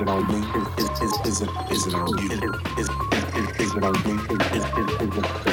It on me? Is, is, is, it, is it on you? Is, is, is, is it on me? Is, is, is, it,